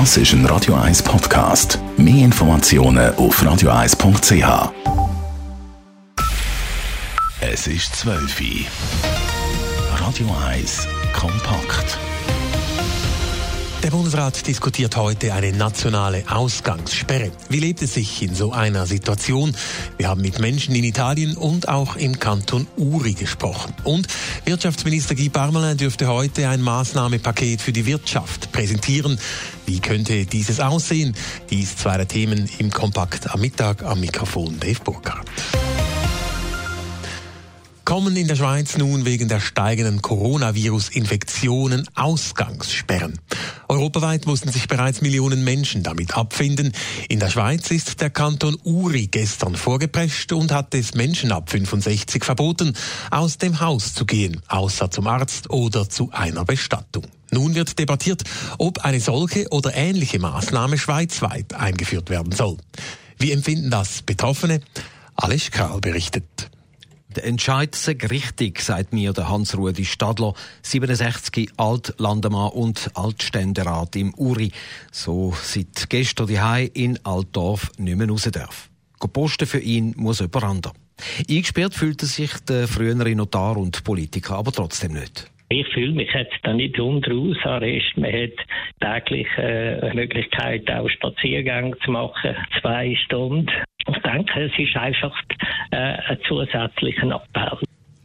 Das ist ein Radio 1 Podcast. Mehr Informationen auf radio1.ch. Es ist 12 Uhr. Radio 1 kompakt. Der Bundesrat diskutiert heute eine nationale Ausgangssperre. Wie lebt es sich in so einer Situation? Wir haben mit Menschen in Italien und auch im Kanton Uri gesprochen. Und Wirtschaftsminister Guy Parmelin dürfte heute ein Maßnahmepaket für die Wirtschaft präsentieren. Wie könnte dieses aussehen? Dies zwei der Themen im Kompakt am Mittag am Mikrofon Dave Burkhardt kommen in der Schweiz nun wegen der steigenden Coronavirus-Infektionen Ausgangssperren. Europaweit mussten sich bereits Millionen Menschen damit abfinden. In der Schweiz ist der Kanton Uri gestern vorgeprescht und hat es Menschen ab 65 verboten, aus dem Haus zu gehen, außer zum Arzt oder zu einer Bestattung. Nun wird debattiert, ob eine solche oder ähnliche Maßnahme schweizweit eingeführt werden soll. Wie empfinden das Betroffene? Alice Karl berichtet. Der Entscheid sei richtig, sagt mir der Hans-Rudi Stadler, 67, Altlandemann und Altständerat im Uri. So seit gestern die in Altdorf nicht mehr raus darf. Posten für ihn muss jemand anderes. Eingesperrt fühlte sich der frühere Notar und Politiker aber trotzdem nicht. Ich fühle mich jetzt da nicht unter Hausarrest. Man hat täglich äh, eine Möglichkeit, auch Spaziergänge zu machen, zwei Stunden. Ich denke, es ist einfach äh, ein zusätzlicher Appell.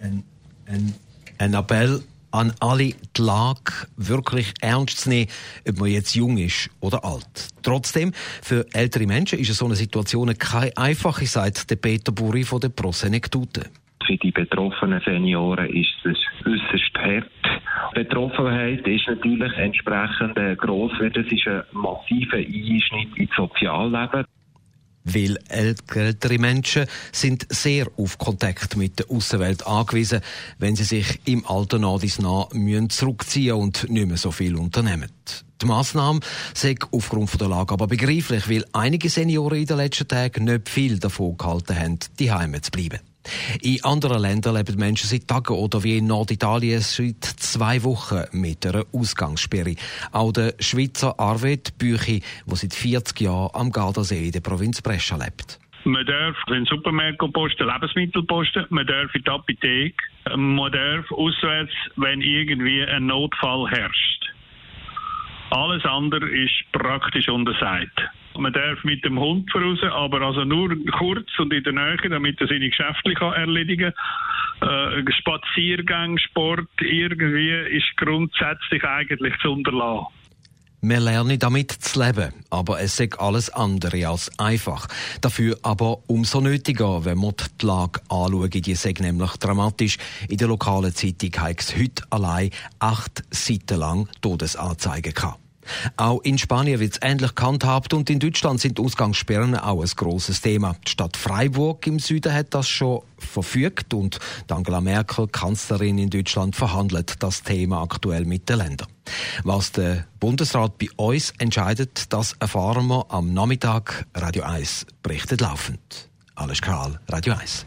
Ein, ein, ein Appell an alle, die Lage wirklich ernst zu nehmen, ob man jetzt jung ist oder alt. Trotzdem, für ältere Menschen ist so eine Situation keine einfache, sagt der Peter Buri von der Prosenektute. Für die betroffenen Senioren ist es äußerst hart. Die Betroffenheit ist natürlich entsprechend äh, gross, weil das ist ein massiver Einschnitt ins Sozialleben. Weil ältere Menschen sind sehr auf Kontakt mit der Außenwelt angewiesen, wenn sie sich im Alter nach dies nach zurückziehen und nicht mehr so viel unternehmen. Die Massnahme sei aufgrund der Lage aber begreiflich, weil einige Senioren in den letzten Tagen nicht viel davon gehalten haben, die Heime zu bleiben. In anderen Ländern leben Menschen seit Tagen oder wie in Norditalien seit zwei Wochen mit einer Ausgangssperre. Auch der Schweizer Arvid Büchi, der seit 40 Jahren am Gardasee in der Provinz Brescia lebt. Man darf in den Supermärkten posten, Lebensmittel posten, man darf in die Apotheke, man darf auswärts, wenn irgendwie ein Notfall herrscht. Alles andere ist praktisch untersagt. Man darf mit dem Hund voraus, aber also nur kurz und in der Nähe, damit er seine Geschäfte erledigen kann. Äh, Spaziergang, Sport, irgendwie ist grundsätzlich eigentlich zu unterlassen. Wir lernen damit zu leben, aber es ist alles andere als einfach. Dafür aber umso nötiger, wenn wir die Lage anschauen. Die ist nämlich dramatisch. In der lokalen Zeitung hat es heute allein acht Seiten lang Todesanzeigen gehabt. Auch in Spanien wird es ähnlich gehandhabt und in Deutschland sind Ausgangssperren auch ein grosses Thema. Die Stadt Freiburg im Süden hat das schon verfügt und Angela Merkel, Kanzlerin in Deutschland, verhandelt das Thema aktuell mit den Ländern. Was der Bundesrat bei uns entscheidet, das erfahren wir am Nachmittag. Radio 1 berichtet laufend. Alles Karl, Radio 1.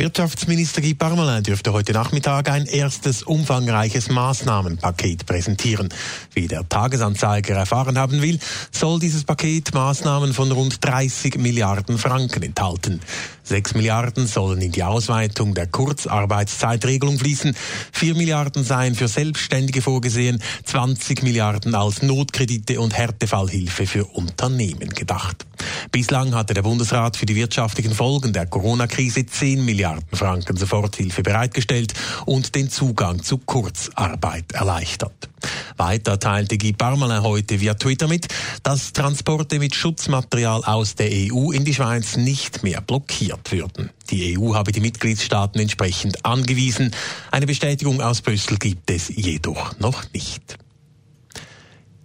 Wirtschaftsminister Guy Parmelin dürfte heute Nachmittag ein erstes umfangreiches Maßnahmenpaket präsentieren. Wie der Tagesanzeiger erfahren haben will, soll dieses Paket Maßnahmen von rund 30 Milliarden Franken enthalten. Sechs Milliarden sollen in die Ausweitung der Kurzarbeitszeitregelung fließen, vier Milliarden seien für Selbstständige vorgesehen, 20 Milliarden als Notkredite und Härtefallhilfe für Unternehmen gedacht. Bislang hatte der Bundesrat für die wirtschaftlichen Folgen der Corona-Krise 10 Milliarden Franken Soforthilfe bereitgestellt und den Zugang zu Kurzarbeit erleichtert. Weiter teilte Guy Parmelin heute via Twitter mit, dass Transporte mit Schutzmaterial aus der EU in die Schweiz nicht mehr blockiert würden. Die EU habe die Mitgliedstaaten entsprechend angewiesen. Eine Bestätigung aus Brüssel gibt es jedoch noch nicht.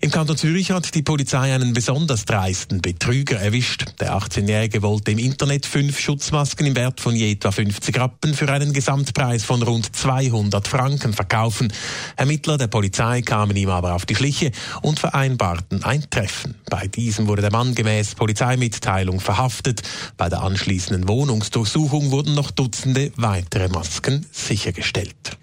Im Kanton Zürich hat die Polizei einen besonders dreisten Betrüger erwischt. Der 18-Jährige wollte im Internet fünf Schutzmasken im Wert von je etwa 50 Rappen für einen Gesamtpreis von rund 200 Franken verkaufen. Ermittler der Polizei kamen ihm aber auf die Schliche und vereinbarten ein Treffen. Bei diesem wurde der Mann gemäß Polizeimitteilung verhaftet. Bei der anschließenden Wohnungsdurchsuchung wurden noch Dutzende weitere Masken sichergestellt.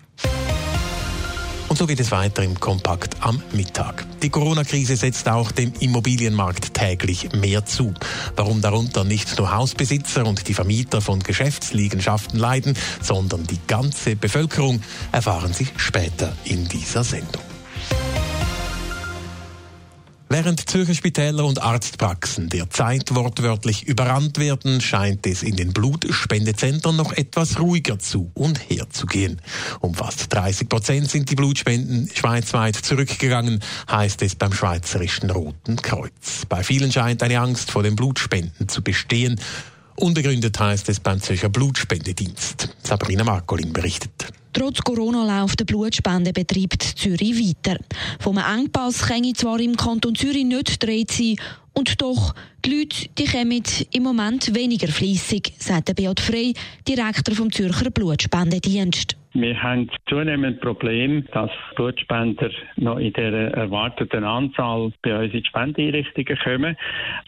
Und so geht es weiter im Kompakt am Mittag. Die Corona-Krise setzt auch dem Immobilienmarkt täglich mehr zu. Warum darunter nicht nur Hausbesitzer und die Vermieter von Geschäftsliegenschaften leiden, sondern die ganze Bevölkerung, erfahren Sie später in dieser Sendung. Während Zürcher Spitäler und Arztpraxen derzeit wortwörtlich überrannt werden, scheint es in den Blutspendezentren noch etwas ruhiger zu und her zu gehen. Um fast 30 Prozent sind die Blutspenden schweizweit zurückgegangen, heißt es beim Schweizerischen Roten Kreuz. Bei vielen scheint eine Angst vor den Blutspenden zu bestehen. Unbegründet heißt es beim Zürcher Blutspendedienst. Sabrina Markolin berichtet. Trotz Corona läuft der Blutspendebetrieb Zürich weiter. Vom Engpass kann zwar im Kanton Zürich nicht dreht sein, und doch, die Leute die kommen im Moment weniger fließig, sagt Beat Frey, Direktor vom Zürcher Blutspendedienst. Wir haben zunehmend Problem, dass Blutspender noch in der erwarteten Anzahl bei uns in die Spendeeinrichtungen kommen.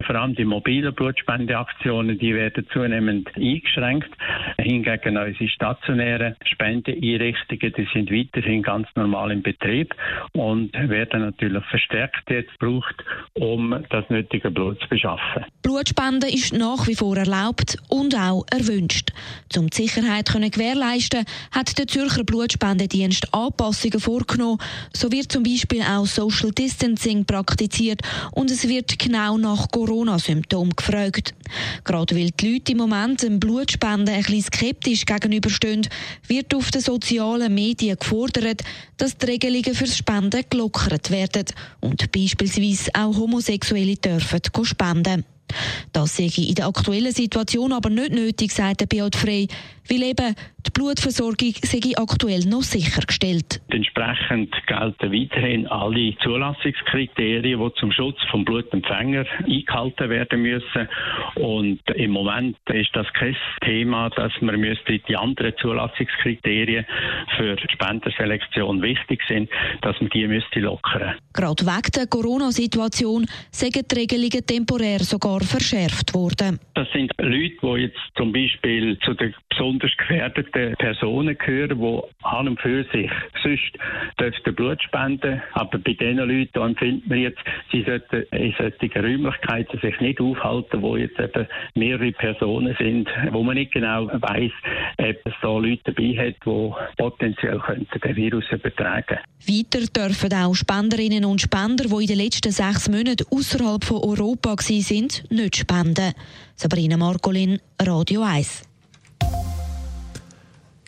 Vor allem die mobilen Blutspendeaktionen, die werden zunehmend eingeschränkt. Hingegen unsere stationären Spendeeinrichtungen, die sind weiterhin ganz normal im Betrieb und werden natürlich verstärkt jetzt gebraucht, um das nötige Blut zu beschaffen. Blutspenden ist nach wie vor erlaubt und auch erwünscht. Um die Sicherheit zu gewährleisten, hat der Zürcher Blutspendedienst Anpassungen vorgenommen. So wird zum Beispiel auch Social Distancing praktiziert und es wird genau nach Corona-Symptomen gefragt. Gerade weil die Leute im Moment dem Blutspenden ein bisschen skeptisch gegenüberstehen, wird auf den sozialen Medien gefordert, dass die Regelungen fürs Spenden gelockert werden und beispielsweise auch Homosexuelle dürfen spenden. Das sehe ich in der aktuellen Situation aber nicht nötig, sagt Beat Frey, weil eben die Blutversorgung sei aktuell noch sichergestellt. Entsprechend gelten weiterhin alle Zulassungskriterien, die zum Schutz vom Blutempfänger eingehalten werden müssen. Und im Moment ist das kein Thema, dass man müsste die anderen Zulassungskriterien für Spenderselektion wichtig sind, dass man die müsste lockern. Gerade wegen der Corona-Situation sind die Regelungen temporär sogar verschärft worden. Das sind Leute, die jetzt zum Beispiel zu den besonders gefährdeten Personen gehören, die an und für sich sonst dürften Blut spenden. Aber bei diesen Leuten empfinden wir jetzt, sie sollten in solchen Räumlichkeiten sich nicht aufhalten, wo jetzt eben mehrere Personen sind, wo man nicht genau weiß, ob es da Leute dabei hat, die potenziell könnten den Virus übertragen. Weiter dürfen auch Spenderinnen und Spender, die in den letzten sechs Monaten außerhalb von Europa waren, nicht spenden. Sabrina Margolin, Radio 1.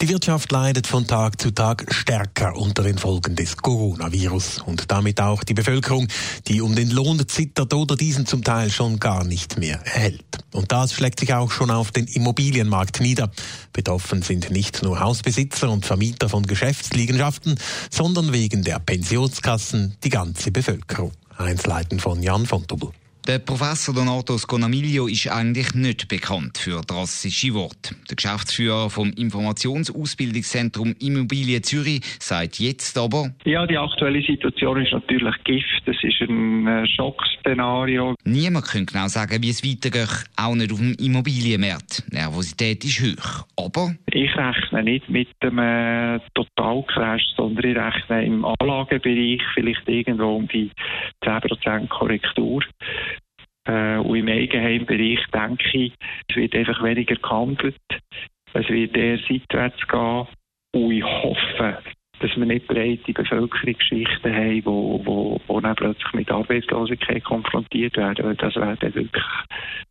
Die Wirtschaft leidet von Tag zu Tag stärker unter den Folgen des Coronavirus und damit auch die Bevölkerung, die um den Lohn zittert oder diesen zum Teil schon gar nicht mehr erhält. Und das schlägt sich auch schon auf den Immobilienmarkt nieder. Betroffen sind nicht nur Hausbesitzer und Vermieter von Geschäftsliegenschaften, sondern wegen der Pensionskassen die ganze Bevölkerung. Einsleiten von Jan von Dobbel. Der Professor Donato Sconamiglio ist eigentlich nicht bekannt für drastische Worte. Der Geschäftsführer vom Informationsausbildungszentrum Immobilien Zürich sagt jetzt aber, Ja, die aktuelle Situation ist natürlich Gift. Es ist ein äh, Schockszenario. Niemand kann genau sagen, wie es weitergeht, auch nicht auf dem Immobilienmarkt. Nervosität ist hoch. Aber ich rechne nicht mit einem äh, Totalcrash, sondern ich rechne im Anlagebereich vielleicht irgendwo um die 10% Korrektur. Äh, und im Eigenheimbereich denke ich, es wird einfach weniger gehandelt. Es wird eher seitwärts gehen. Und ich hoffe, dass wir nicht breite Bevölkerungsschichten haben, die dann plötzlich mit Arbeitslosigkeit konfrontiert werden. Das wäre dann wirklich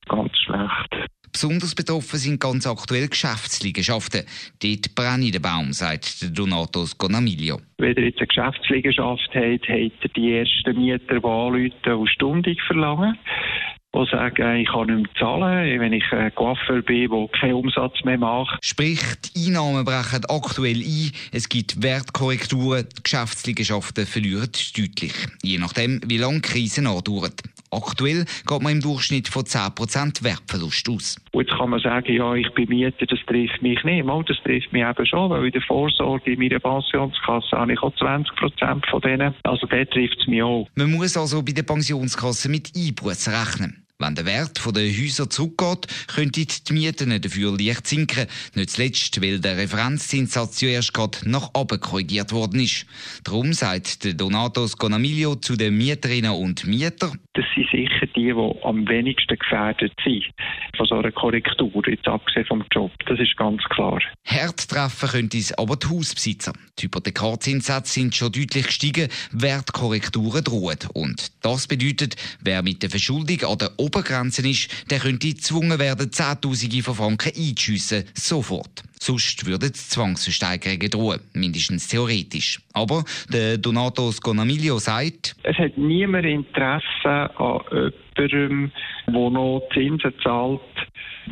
ganz schlecht. Besonders betroffen sind ganz aktuell Geschäftsliegenschaften. Dort brenne der Baum, sagt Donato Sconamiglio. Wenn ihr jetzt eine Geschäftsliegenschaft habt, habt ihr die ersten Mieter, die anrufen und Stundung verlangen die sagen, ich kann nicht mehr zahlen, wenn ich ein Coiffeur bin, der keinen Umsatz mehr macht. Sprich, die Einnahmen brechen aktuell ein, es gibt Wertkorrekturen, die Geschäftsliegenschaften verlieren deutlich, je nachdem, wie lange die Krise andauert. Aktuell geht man im Durchschnitt von 10% Wertverlust aus. Und jetzt kann man sagen, ja, ich bin Mieter, das trifft mich nicht. Mal, das trifft mich eben schon, weil in der Vorsorge in meiner Pensionskasse habe ich auch 20% von denen. Also der trifft es mich auch. Man muss also bei der Pensionskasse mit Einbußen rechnen. Wenn der Wert der Häuser zurückgeht, könnten die Mieten dafür leicht sinken. Nicht zuletzt, weil der Referenzzinssatz zuerst gerade nach oben korrigiert worden ist. Darum sagt der Donato Sconamiglio zu den Mieterinnen und Mietern. Das sind sicher die, die am wenigsten gefährdet sind von so einer Korrektur, jetzt abgesehen vom Job. Das ist ganz klar. Hart treffen könnte es aber die Hausbesitzer. Die Hypothekarzinssätze sind schon deutlich gestiegen, Wertkorrekturen drohen. Und das bedeutet, wer mit der Verschuldung an der Obergrenze ist, der könnte gezwungen werden, Zehntausende von Franken einzuschiessen, sofort. Sonst würden Zwangsversteigerungen drohen, mindestens theoretisch. Aber der Donato Sconamiglio sagt, es hat niemand Interesse an jemandem, der noch Zinsen zahlt,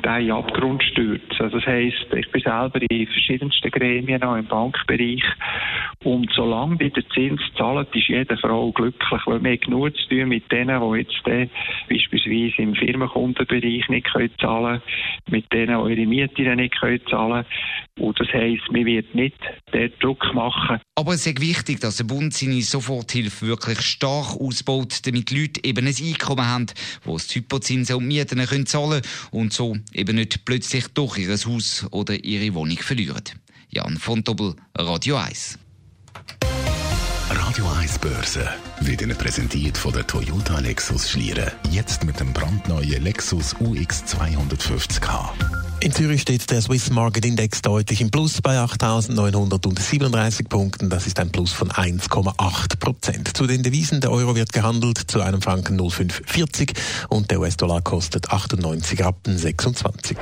der in Abgrund stürzt. Also das heisst, ich bin selber in verschiedensten Gremien auch im Bankbereich und solange wir den Zins zahlen, ist jede Frau glücklich, weil wir genug zu tun mit denen, die jetzt äh, beispielsweise im Firmenkundenbereich nicht können zahlen mit denen, die ihre Miete nicht können zahlen und das heisst, wir wird nicht den Druck machen. Aber es ist wichtig, dass der Bund seine Soforthilfe wirklich stark ausbaut, damit die Leute eben ein Einkommen haben, das die Hypozinsen und Mieten können zahlen und so eben nicht plötzlich doch ihr Haus oder ihre Wohnung verlieren. Jan von Dobbel, Radio 1. Radio 1 Börse wird Ihnen präsentiert von der Toyota Lexus Schlieren. Jetzt mit dem brandneuen Lexus UX 250k. In Zürich steht der Swiss Market Index deutlich im Plus bei 8.937 Punkten. Das ist ein Plus von 1,8 Prozent. Zu den Devisen, der Euro wird gehandelt zu einem Franken 0,540 und der US-Dollar kostet 98 Rappen 26.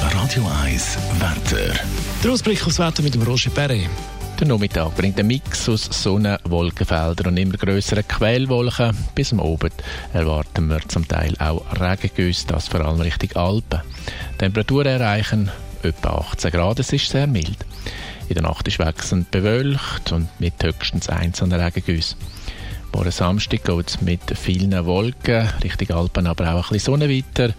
Radio 1 Wetter. Der Ausblick aufs Wetter mit dem Roger Perret. Der Nachmittag bringt einen Mix aus Sonne, Wolkenfeldern und immer größeren Quellwolken. Bis am Abend erwarten wir zum Teil auch Regengüsse, das vor allem Richtung Alpen. Temperaturen erreichen etwa 18 Grad, es ist sehr mild. In der Nacht ist wechselnd bewölkt und mit höchstens einzelnen Regengüssen. Morgen Samstag geht es mit vielen Wolken Richtung Alpen, aber auch ein bisschen Sonne weiter.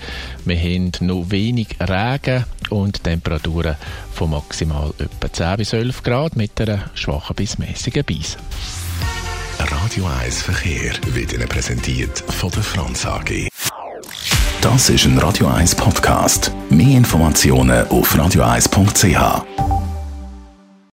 Wir haben noch wenig Regen und Temperaturen von maximal etwa 10 bis 11 Grad mit einer schwachen bis mäßigen Beise. Radio 1 Verkehr wird Ihnen präsentiert von der Franz AG. Das ist ein Radio 1 Podcast. Mehr Informationen auf radio1.ch.